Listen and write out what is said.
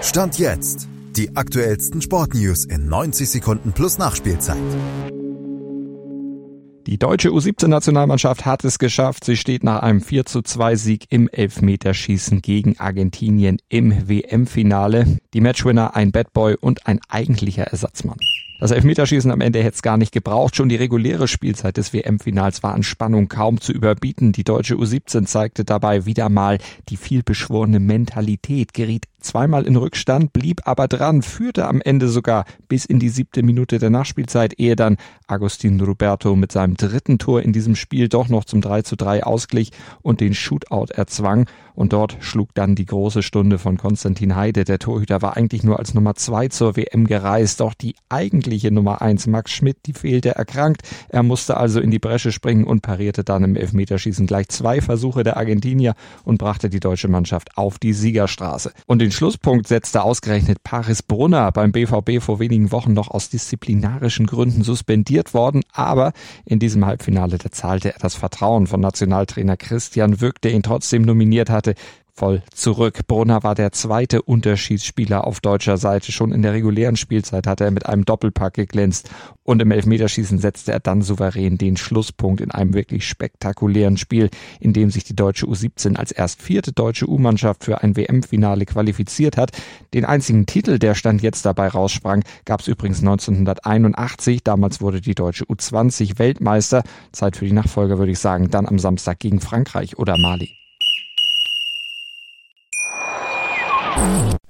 Stand jetzt. Die aktuellsten Sportnews in 90 Sekunden plus Nachspielzeit. Die deutsche U17-Nationalmannschaft hat es geschafft. Sie steht nach einem 4 zu 2 Sieg im Elfmeterschießen gegen Argentinien im WM-Finale. Die Matchwinner ein Bad Boy und ein eigentlicher Ersatzmann. Das Elfmeterschießen am Ende hätte es gar nicht gebraucht. Schon die reguläre Spielzeit des WM-Finals war an Spannung kaum zu überbieten. Die deutsche U17 zeigte dabei wieder mal die vielbeschworene Mentalität, geriet zweimal in Rückstand, blieb aber dran, führte am Ende sogar bis in die siebte Minute der Nachspielzeit, ehe dann Agustin Roberto mit seinem dritten Tor in diesem Spiel doch noch zum 3 zu 3 ausglich und den Shootout erzwang. Und dort schlug dann die große Stunde von Konstantin Heide. Der Torhüter war eigentlich nur als Nummer zwei zur WM gereist, doch die eigentliche Nummer eins, Max Schmidt, die fehlte erkrankt. Er musste also in die Bresche springen und parierte dann im Elfmeterschießen gleich zwei Versuche der Argentinier und brachte die deutsche Mannschaft auf die Siegerstraße. Und den Schlusspunkt setzte ausgerechnet Paris Brunner beim BVB vor wenigen Wochen noch aus disziplinarischen Gründen suspendiert worden, aber in diesem Halbfinale, da zahlte er das Vertrauen von Nationaltrainer Christian Wück, der ihn trotzdem nominiert hatte, voll zurück. Brunner war der zweite Unterschiedsspieler auf deutscher Seite. Schon in der regulären Spielzeit hatte er mit einem Doppelpack geglänzt und im Elfmeterschießen setzte er dann souverän den Schlusspunkt in einem wirklich spektakulären Spiel, in dem sich die deutsche U17 als erst vierte deutsche U-Mannschaft für ein WM-Finale qualifiziert hat. Den einzigen Titel, der Stand jetzt dabei raussprang, gab es übrigens 1981. Damals wurde die deutsche U20 Weltmeister. Zeit für die Nachfolger würde ich sagen, dann am Samstag gegen Frankreich oder Mali.